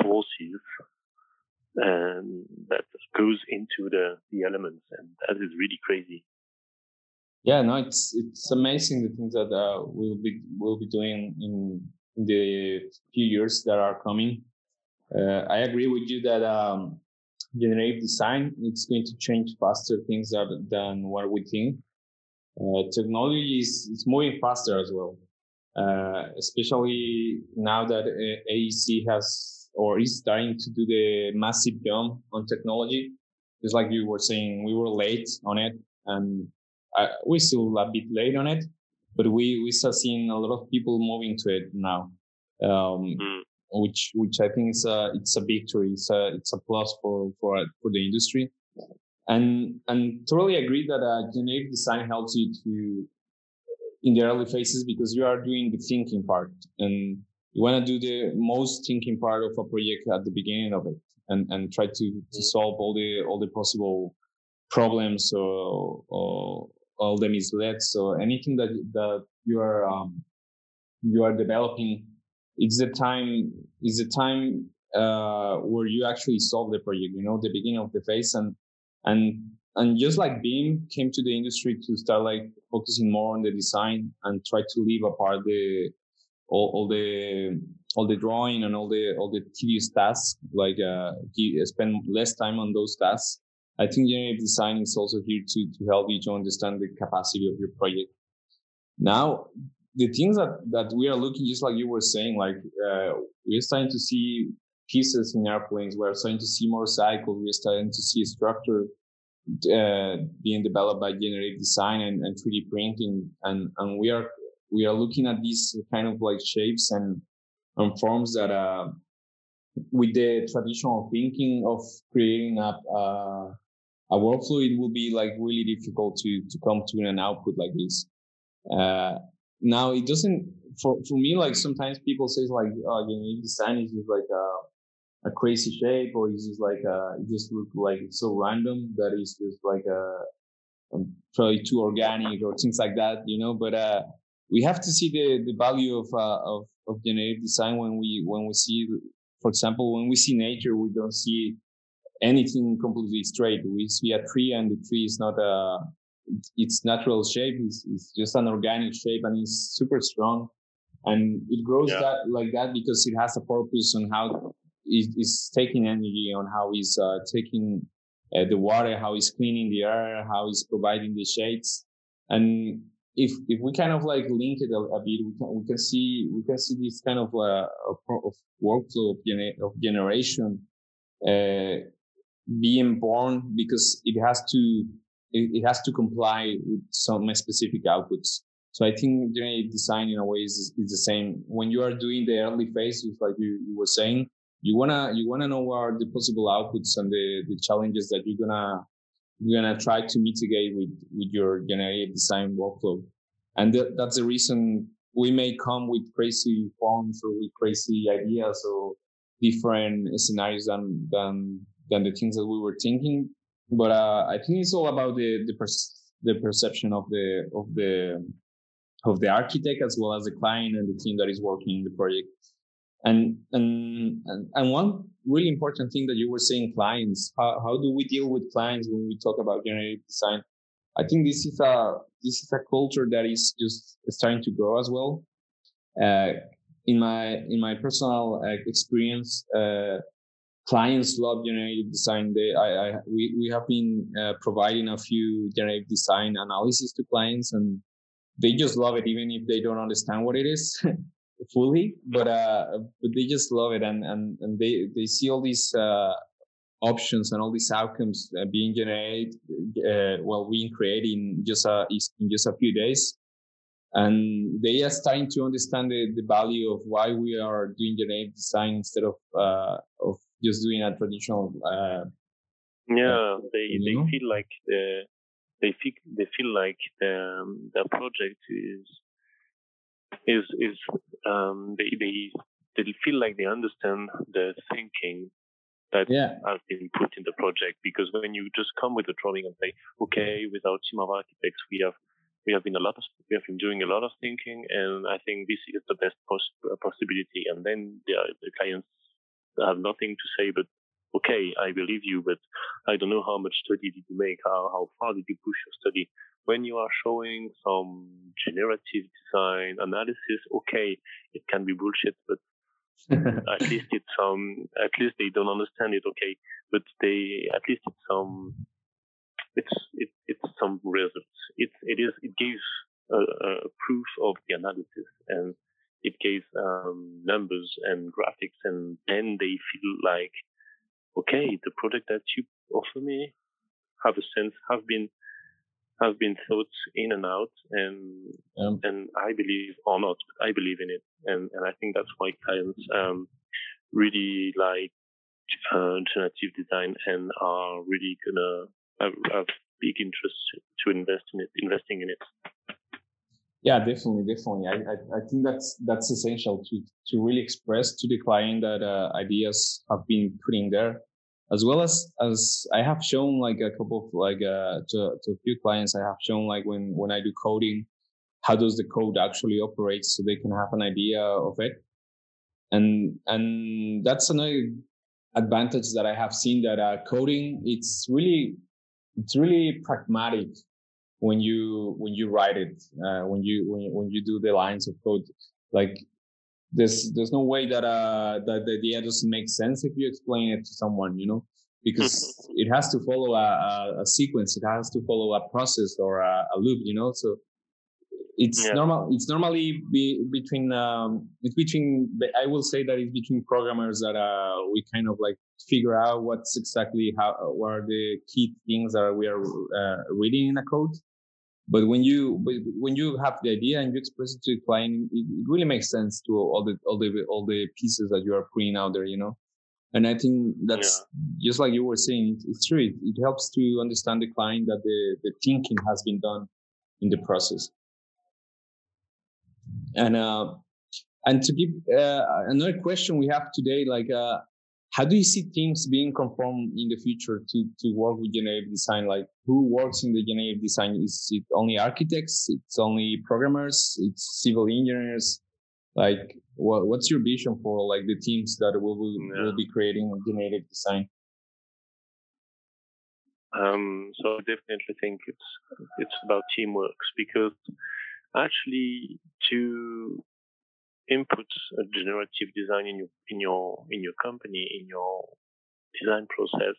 forces and that goes into the, the elements and that is really crazy. Yeah no it's it's amazing the things that uh, we'll be we'll be doing in, in the few years that are coming. Uh, i agree with you that um, generative design it's going to change faster things that, than what we think. Uh, technology is, is moving faster as well uh, especially now that uh, AEC has or is starting to do the massive jump on technology. Just like you were saying, we were late on it, and I, we're still a bit late on it, but we we start seeing a lot of people moving to it now, um, mm. which which I think is a it's a victory. It's a it's a plus for for for the industry, and and totally agree that uh, generative design helps you to in the early phases because you are doing the thinking part and you want to do the most thinking part of a project at the beginning of it and, and try to, to mm-hmm. solve all the all the possible problems or, or all the misleds so anything that that you are um, you are developing it's the time is the time uh, where you actually solve the project you know the beginning of the phase and and and just like BIM came to the industry to start like focusing more on the design and try to leave apart the all, all the all the drawing and all the all the tedious tasks, like uh, spend less time on those tasks. I think generative design is also here to to help you to understand the capacity of your project. Now, the things that that we are looking, just like you were saying, like uh, we're starting to see pieces in airplanes. We're starting to see motorcycles. We're starting to see structure uh, being developed by generative design and, and 3D printing, and and we are we are looking at these kind of like shapes and, and forms that uh, with the traditional thinking of creating a, a, a workflow, it will be like really difficult to to come to an output like this. Uh, now it doesn't for for me like sometimes people say like oh, know, design is just like a a crazy shape or it's just like uh it just look like it's so random that it's just like a um, probably too organic or things like that you know? But uh we have to see the the value of uh, of of generative design when we when we see for example when we see nature we don't see anything completely straight. We see a tree and the tree is not a its natural shape is it's just an organic shape and it's super strong. And it grows yeah. that like that because it has a purpose on how is, is taking energy on how he's uh, taking uh, the water, how he's cleaning the air, how he's providing the shades. And if if we kind of like link it a, a bit, we can we can see we can see this kind of uh, of workflow of, gener- of generation uh, being born because it has to it, has to comply with some specific outputs. So I think generative design in a way is, is the same. When you are doing the early phases, like you, you were saying, you wanna you wanna know what are the possible outputs and the, the challenges that you're gonna you're gonna try to mitigate with with your generative design workflow. And th- that's the reason we may come with crazy forms or with crazy ideas or different scenarios than than than the things that we were thinking. But uh, i think it's all about the the, the perception of the of the of the architect as well as the client and the team that is working in the project and, and, and, one really important thing that you were saying, clients, how, how do we deal with clients when we talk about generative design? I think this is a, this is a culture that is just starting to grow as well. Uh, in my, in my personal uh, experience, uh, clients love generative design. They, I, I, we, we have been uh, providing a few generative design analysis to clients and they just love it, even if they don't understand what it is. fully, but uh, but they just love it, and and and they they see all these uh, options and all these outcomes uh, being generated, uh, well, being created in just a in just a few days, and they are starting to understand the, the value of why we are doing generative design instead of uh, of just doing a traditional. Uh, yeah, they they know? feel like the they feel they feel like the um, the project is is is um, they they they feel like they understand the thinking that yeah. has been put in the project. Because when you just come with a drawing and say, okay, with our team of architects, we have we have been a lot of we have been doing a lot of thinking, and I think this is the best poss- possibility. And then the, the clients have nothing to say but okay, I believe you, but I don't know how much study did you make, how, how far did you push your study. When you are showing some generative design analysis, okay, it can be bullshit, but at least it's some, at least they don't understand it, okay, but they, at least it's some, it's, it, it's some results. It, it is, it gives a, a proof of the analysis and it gives um, numbers and graphics, and then they feel like, okay, the product that you offer me have a sense, have been have been thought in and out, and um, and I believe or not, but I believe in it, and and I think that's why clients um, really like uh, generative design and are really gonna have, have big interest to invest in it, investing in it. Yeah, definitely, definitely. I, I, I think that's that's essential to to really express to the client that uh, ideas have been put in there, as well as as I have shown like a couple of like uh, to to a few clients I have shown like when when I do coding, how does the code actually operate so they can have an idea of it, and and that's another advantage that I have seen that uh, coding it's really it's really pragmatic when you when you write it uh, when you when you, when you do the lines of code. Like there's there's no way that uh that the idea doesn't make sense if you explain it to someone you know? Because it has to follow a, a, a, sequence. It has to follow a process or a, a loop you know? So it's Yeah. normal it's normally be, between um it's between i will say that it's between programmers that uh we kind of like figure out what's exactly how what are the key things that we are uh, reading in a code but when you when you have the idea and you express it to the client, it, it really makes sense to all the all the all the pieces that you are putting out there, you know. And I think that's just like you were saying, it's true. It, it helps to understand the client that the the thinking has been done in the process. And uh, and to give uh, another question we have today, like uh, how do you see teams being conformed in the future to, to work with generative design? Like who works in the generative design? Is it only architects? It's only programmers? It's civil engineers? Like what, what's your vision for like the teams that will, will, Yeah. will be creating generative design? Um, so I definitely think it's it's about teamwork because actually to input a generative design in your in your in your company in your design process,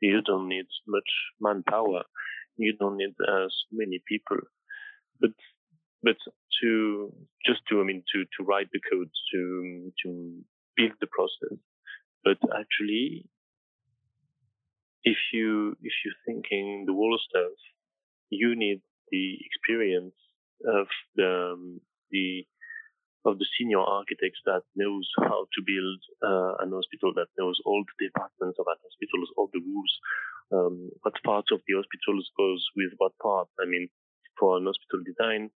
you don't need much manpower. You don't need uh, so many people, but but to just to I mean to to write the code to to build the process, but actually if you if you're thinking the wall stuff, you need the experience of the um, the of the senior architects that knows how to build uh, an hospital, that knows all the departments of an hospital, all the rules, um, what parts of the hospitals goes with what part. I mean, for an hospital design,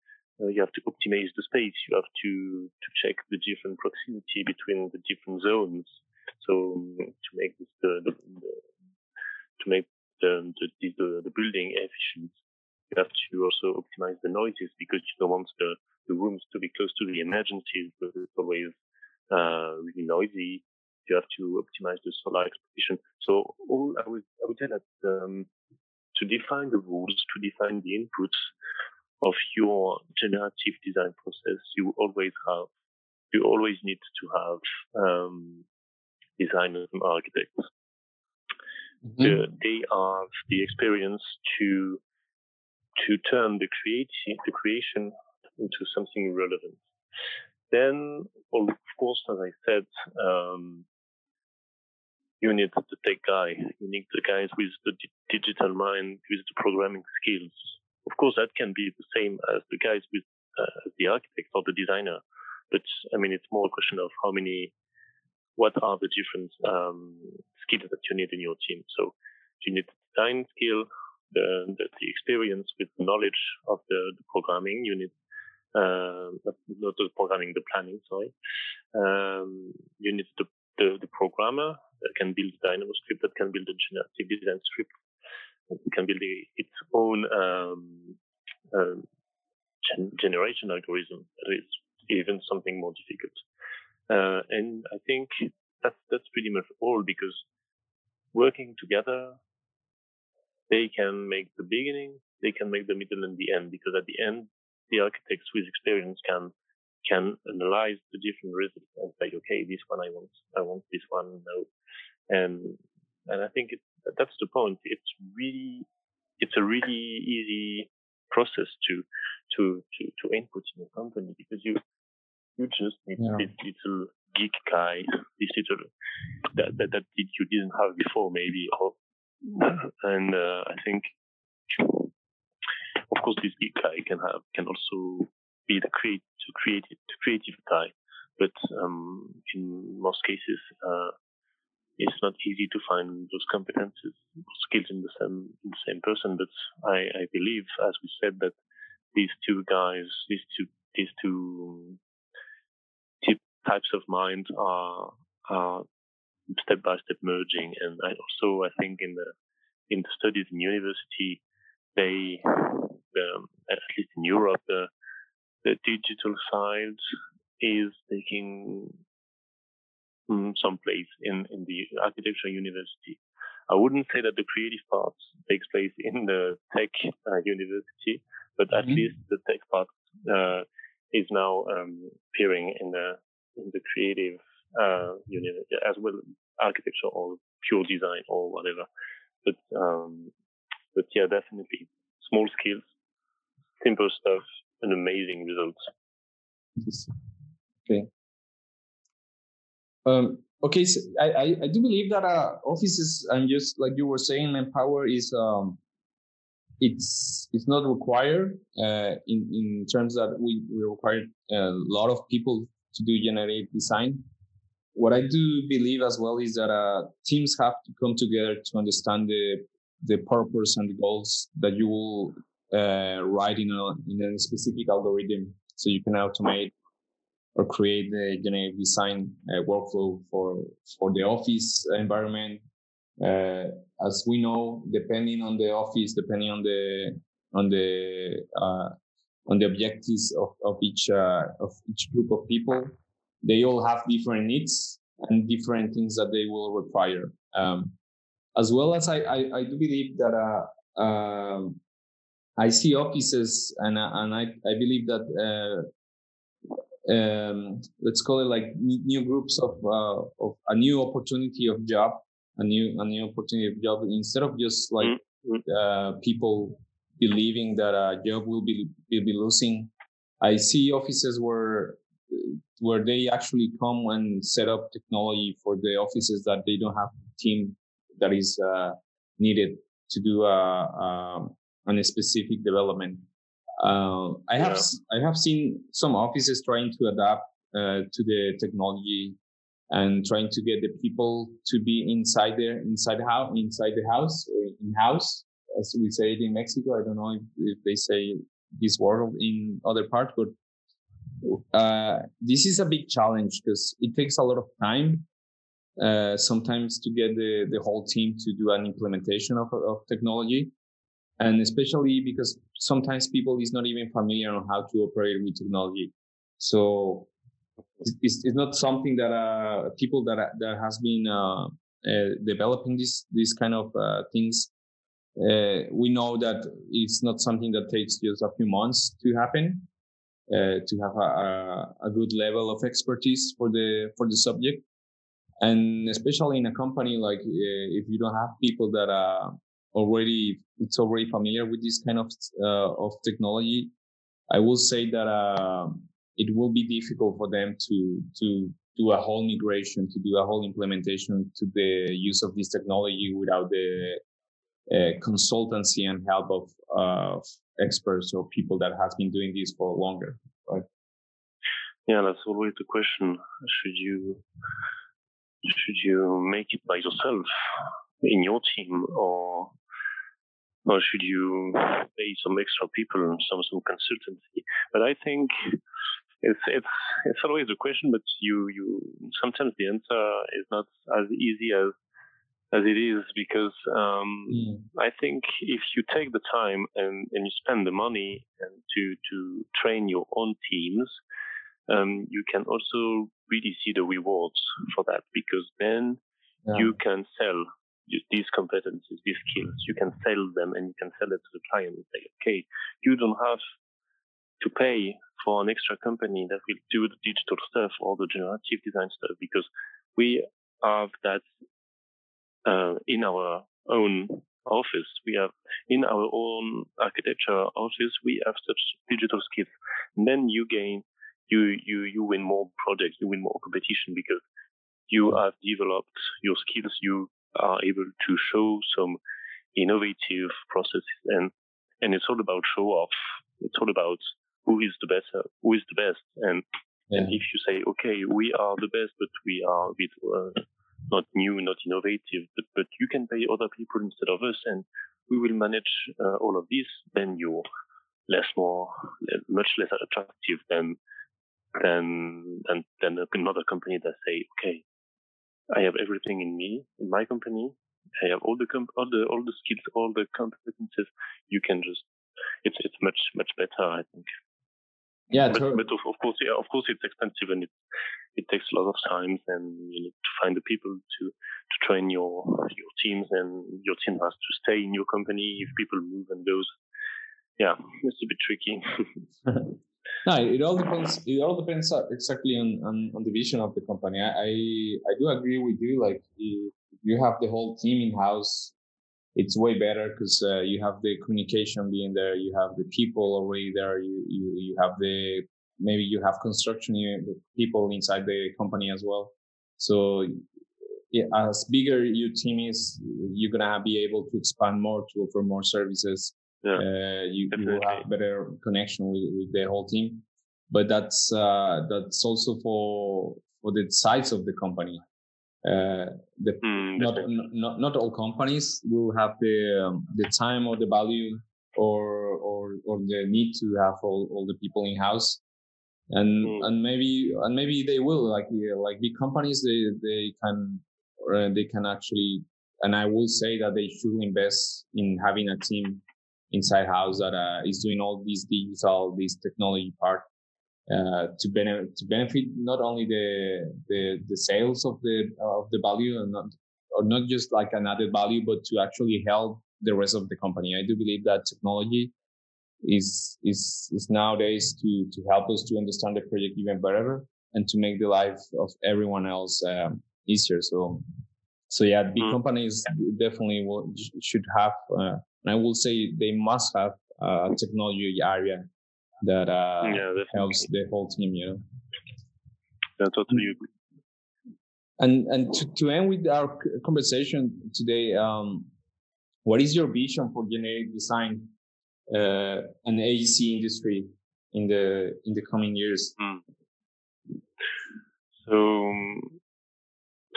uh, you have to optimize the space. You have to to check the different proximity between the different zones. So um, to make this the, the, the to make the, the the the building efficient, you have to also optimize the noises because you don't want the the rooms to be close to the emergencies, but it's always uh, really noisy. You have to optimize the solar exposition. So all I would I would say that um, to define the rules, to define the inputs of your generative design process, you always have you always need to have um, designers and architects. Mm-hmm. The, they have the experience to to turn the creati- the creation into something relevant. Then, of course, as I said, um, you need the tech guy. You need the guys with the di- digital mind, with the programming skills. Of course, that can be the same as the guys with uh, the architect or the designer. But I mean, it's more a question of how many, what are the different um, skills that you need in your team. So you need the design skill, the, the, the experience with knowledge of the, the programming. You need uh, not, the programming, the planning. Sorry. Um, you need the, the, the programmer that can build a Dynamo script, that can build a generative design script, that can build a, its own um, um, gen- generation algorithm. That is even something more difficult. Uh, and I think that's that's pretty much all because working together, they can make the beginning, they can make the middle and the end. Because at the end, the architects with experience can can analyze the different results and say, okay, this one I want, I want this one, no, and and I think it, that's the point. It's really it's a really easy process to to to to input in a company because you you just need yeah. this little geek guy, this little that, that that you didn't have before maybe, or and uh, I think of course this geek guy can have can also be the create to create creative guy, but um, in most cases uh, it's not easy to find those competences skills in the same in the same person. But I, I believe, as we said, that these two guys, these two these two types of minds are are step by step merging. And I also I think in the in the studies in university, they um, at least in Europe, the the digital side is taking um, some place in in the architecture university. I wouldn't say that the creative part takes place in the tech uh, university, but at mm-hmm. least the tech part uh, is now um, appearing in the in the creative uh, unit as well architecture or pure design or whatever. But um, but yeah, definitely small skills, simple stuff, and amazing results. Okay. Um, okay, so I, I, I do believe that uh, offices and just like you were saying, Empower is um, it's it's not required uh, in in terms that we we require a lot of people to do generative design. What I do believe as well is that uh, teams have to come together to understand the the purpose and the goals that you will uh, write in a in a specific algorithm, so you can automate or create the generative design uh, workflow for for the office environment. Uh, as we know, depending on the office, depending on the on the uh, on the objectives of, of each uh, of each group of people. They all have different needs and different things that they will require. Um, as well as I, I, I do believe that uh, um, I see offices and and I, I believe that uh, um, let's call it like new groups of uh, of a new opportunity of job, a new a new opportunity of job instead of just like mm-hmm. uh, people believing that a job will be will be losing. I see offices where where they actually come and set up technology for the offices that they don't have a team that is uh, needed to do a, a, a specific development. Uh, I have. I have seen some offices trying to adapt uh, to the technology and trying to get the people to be inside there inside the house inside the house in house as we say it in Mexico. I don't know if, if they say this word in other parts, but uh, this is a big challenge because it takes a lot of time uh, sometimes to get the, the whole team to do an implementation of, of technology. And especially because sometimes people is not even familiar on how to operate with technology. So it's, it's not something that uh, people that that has been uh, uh, developing this this kind of uh, things uh, we know that it's not something that takes just a few months to happen. Uh, to have a, a, good level of expertise for the for the subject, and especially in a company like uh, if you don't have people that are already it's already familiar with this kind of uh, of technology, I will say that uh, it will be difficult for them to to do a whole migration, to do a whole implementation to the use of this technology without the uh, consultancy and help of experts or people that has been doing this for longer, right? Yeah, that's always the question. Should you should you make it by yourself in your team, or or should you pay some extra people, some some consultancy? But I think it's it's it's always a question, but you you sometimes the answer is not as easy as as it is because um, mm. I think if you take the time and, and you spend the money and to to train your own teams, um, you can also really see the rewards for that because then yeah. you can sell these competencies, these skills. You can sell them and you can sell it to the client and say, okay, you don't have to pay for an extra company that will do the digital stuff or the generative design stuff because we have that uh, in our own office. We have in our own architecture office, we have such digital skills. And then you gain, you, you, you win more projects, you win more competition because you have developed your skills. You are able to show some innovative processes and, and it's all about show off. It's all about who is the best, who is the best. And, yeah. and if you say, okay, we are the best, but we are a bit, uh, not new, not innovative, but, but you can pay other people instead of us and we will manage uh, all of this, then you're less more, much less attractive than, than, than, than another company that say, okay, I have everything in me, in my company. I have all the, comp- all the, all the skills, all the competences. You can just, it's, it's much, much better, I think. Yeah, but, but of, of, course, yeah, of course, it's expensive and it it takes a lot of time, and you need to find the people to to train your your teams, and your team has to stay in your company if people move and goes. Yeah, it's a bit tricky. no, it all depends. It all depends exactly on, on, on the vision of the company. I, I, I do agree with you. Like if you have the whole team in house, it's way better because uh, you have the communication being there, you have the people already there, you you you have the maybe you have construction people inside the company as well. So yeah, as bigger your team is, you're gonna be able to expand more to offer more services. Yeah, uh, you, you, will have better connection with, with the whole team. But that's uh, that's also for for the size of the company. Uh, the, mm, not, not not all companies will have the um, the time or the value or or or the need to have all, all the people in house and mm. and maybe and maybe they will like like big companies they they can uh, they can actually and I will say that they should invest in having a team inside house that uh, is doing all these digital this technology part uh, to benefit to benefit not only the the the sales of the of the value and not or not just like an added value, but to actually help the rest of the company. I do believe that technology is is is nowadays to to help us to understand the project even better and to make the life of everyone else um, easier. So so yeah, big mm. companies definitely will, should have, uh, and I will say they must have a technology area that uh, yeah, helps the whole team. You know. Yeah, totally agree. And and to, to end with our conversation today, um, what is your vision for generative design uh, and AEC industry in the in the coming years? Mm. So, um,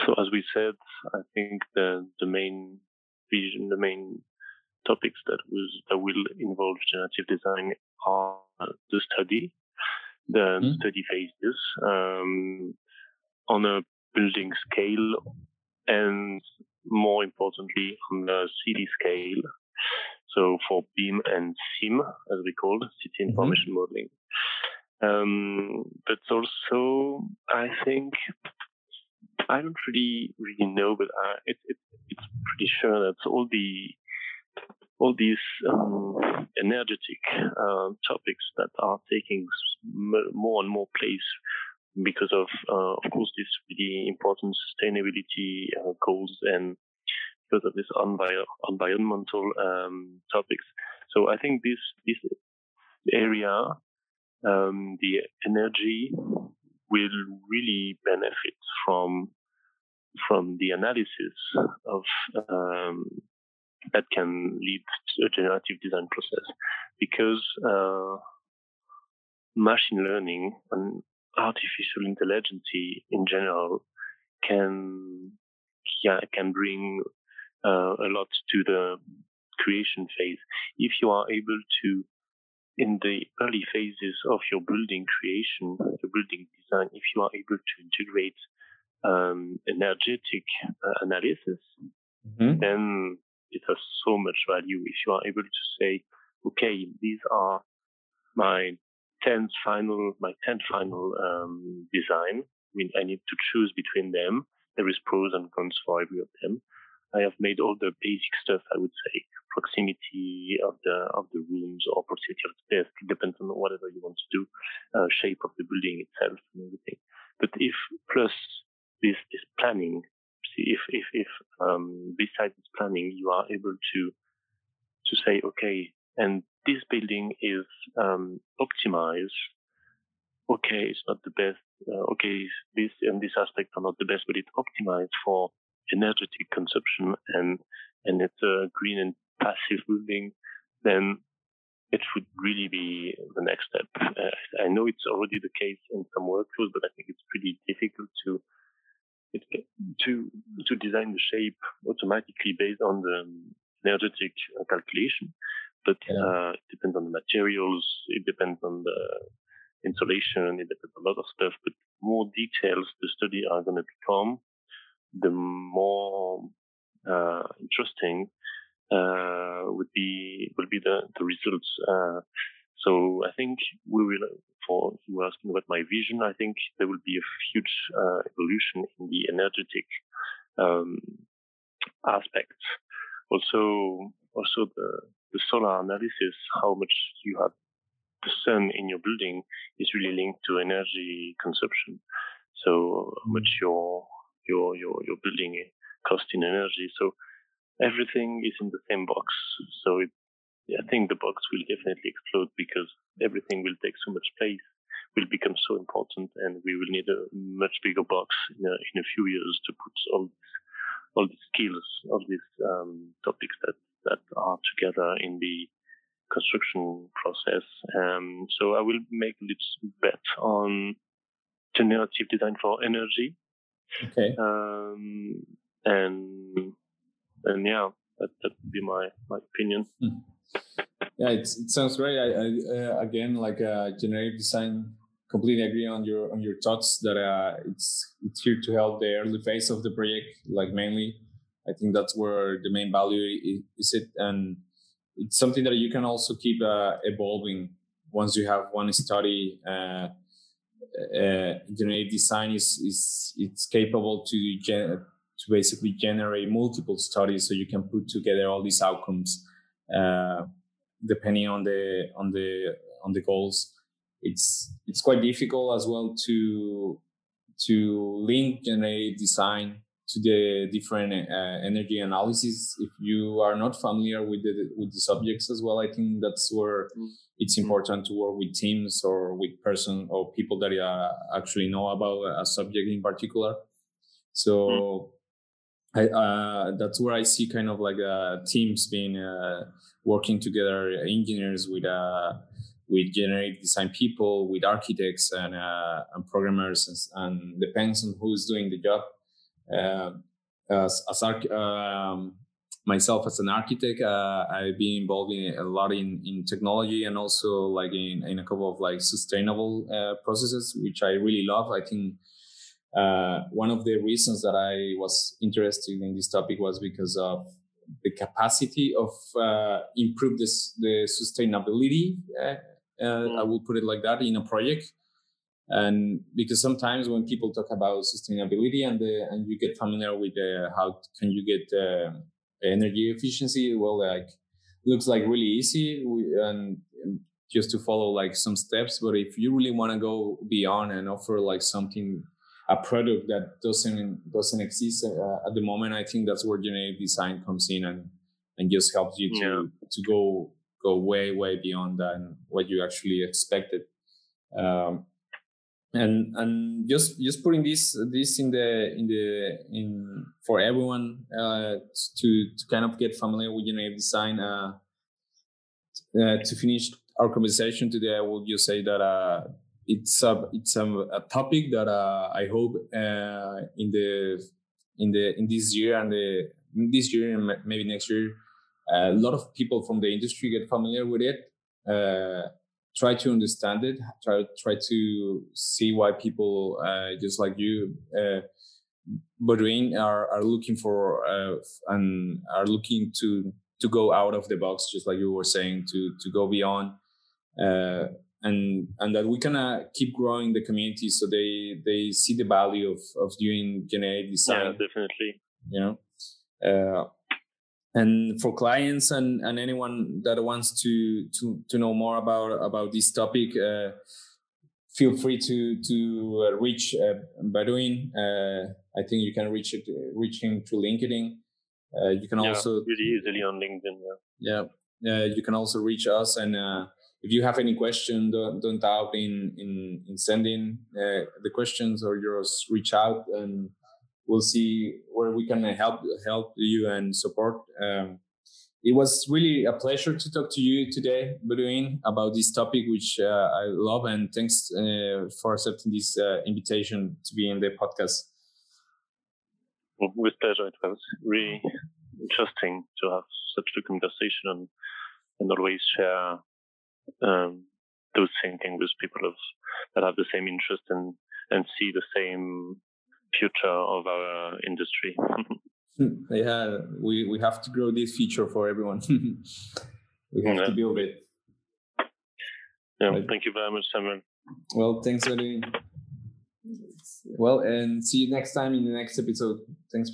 so as we said, I think the the main vision, the main topics that was that will involve generative design are the study, the mm. study phases um, on a building scale, and more importantly on the city scale. So for BIM and CIM, as we call it, City mm-hmm. Information mm-hmm. Modeling. Um, but also, I think I don't really really know, but uh, it, it, it's pretty sure that all the all these um, energetic uh, topics that are taking more and more place because of, uh, of course, these really important sustainability uh, goals and because of this environmental um, topics. So I think this this area, um, the energy, will really benefit from from the analysis of um, that can lead to a generative design process because uh, machine learning and artificial intelligence in general can yeah can bring uh, a lot to the creation phase if you are able to in the early phases of your building creation, your building design, if you are able to integrate um, energetic uh, analysis, mm-hmm. then it has so much value. If you are able to say, okay, these are my 10 final, my 10 final um, design. I mean, I need to choose between them. There is pros and cons for every of them. I have made all the basic stuff, I would say, proximity of the of the rooms or proximity of the desk. Depends on whatever you want to do, uh, shape of the building itself and everything. But if plus this this planning, if if if um, besides planning, you are able to to say, okay, and this building is um, optimized. Okay, it's not the best. Uh, okay, this and this aspect are not the best, but it's optimized for energetic consumption and and it's a green and passive building, then it should really be the next step. Uh, I know it's already the case in some workflows, but I think it's pretty difficult to to to design the shape automatically based on the energetic calculation. But yeah. uh, it depends on the materials, it depends on the insulation, it depends on a lot of stuff. But more details the study are going to become, the more uh, interesting uh, would be will be the the results. So I think we will. For you were asking about my vision, I think there will be a huge uh, evolution in the energetic um, aspects. Also, also the the solar analysis, how much you have the sun in your building is really linked to energy consumption. So how much mm. your your your your building cost in energy. So everything is in the same box. So it, I think the box will definitely explode because everything will take so much space, will become so important, and we will need a much bigger box in a, in a few years to put all all the skills, all these um, topics that that are together in the construction process. Um, so I will make a little bet on generative design for energy Okay. Um, and and yeah, that that would be my my opinion. Hmm. Yeah, it sounds great. I, I uh, again like uh, generative design. Completely agree on your on your thoughts that uh, it's it's here to help the early phase of the project. Like mainly, I think that's where the main value is. It and it's something that you can also keep uh, evolving once you have one study uh, uh, generative design is is it's capable to gen- to basically generate multiple studies so you can put together all these outcomes depending on the on the on the goals. It's it's quite difficult as well to to link generative design to the different uh, energy analysis. If you are not familiar with the with the subjects as well i think that's where mm it's important to work with teams or with person or people that uh, actually know about a subject in particular. So I, uh, that's where I see kind of like uh, teams being uh, working together, engineers with uh, with generic design people, with architects and, uh, and programmers, and, and, depends on who's doing the job. as, as arch- um, myself as an architect, uh, I've been involved in a lot in, in technology and also like in, in a couple of like sustainable uh, processes, which I really love. I think uh, one of the reasons that I was interested in this topic was because of the capacity of uh, improve this the sustainability. Mm. I will put it like that in a project. And because sometimes when people talk about sustainability and the, and you get familiar with how can you get energy efficiency well like looks like really easy and just to follow like some steps but if you really want to go beyond and offer like something a product that doesn't doesn't exist uh, at the moment i think that's where generative design comes in and and just helps you to yeah. to go go way way beyond than what you actually expected um, and and just just putting this this in the in the in for everyone uh, to to kind of get familiar with generative design. Uh, uh, to finish our conversation today, I will just say that uh, it's a it's a, a topic that uh, I hope uh, in the in the in this year and the this year and maybe next year, a lot of people from the industry get familiar with it. try to understand it, try try to see why people uh, just like you, uh, are are looking for uh, and are looking to to go out of the box, just like you were saying, to to go beyond. Uh, and and that we can uh, keep growing the community so they they see the value of of doing generic design yeah definitely you know uh, and for clients and, and anyone that wants to to to know more about about this topic uh, feel free to to uh, reach uh, Baudouin. Uh, I think you can reach it reach him through LinkedIn. Uh, you can yeah, also really easily on LinkedIn. Yeah, yeah. you can also reach us, and uh, if you have any question, don't, don't doubt in in in sending the questions, or just reach out and we'll see where we can help help you and support. Um, it was really a pleasure to talk to you today, Baudouin, about this topic, which uh, I love. And thanks uh, for accepting this uh, invitation to be in the podcast. With pleasure. It was really interesting to have such a conversation and, and always share um, those thinking with people of, that have the same interest and, and see the same future of our industry. yeah, we, we have to grow this future for everyone. we have yeah. to build it. Yeah, right. thank you very much, Samuel. Well, thanks for. Well, and see you next time in the next episode. Thanks.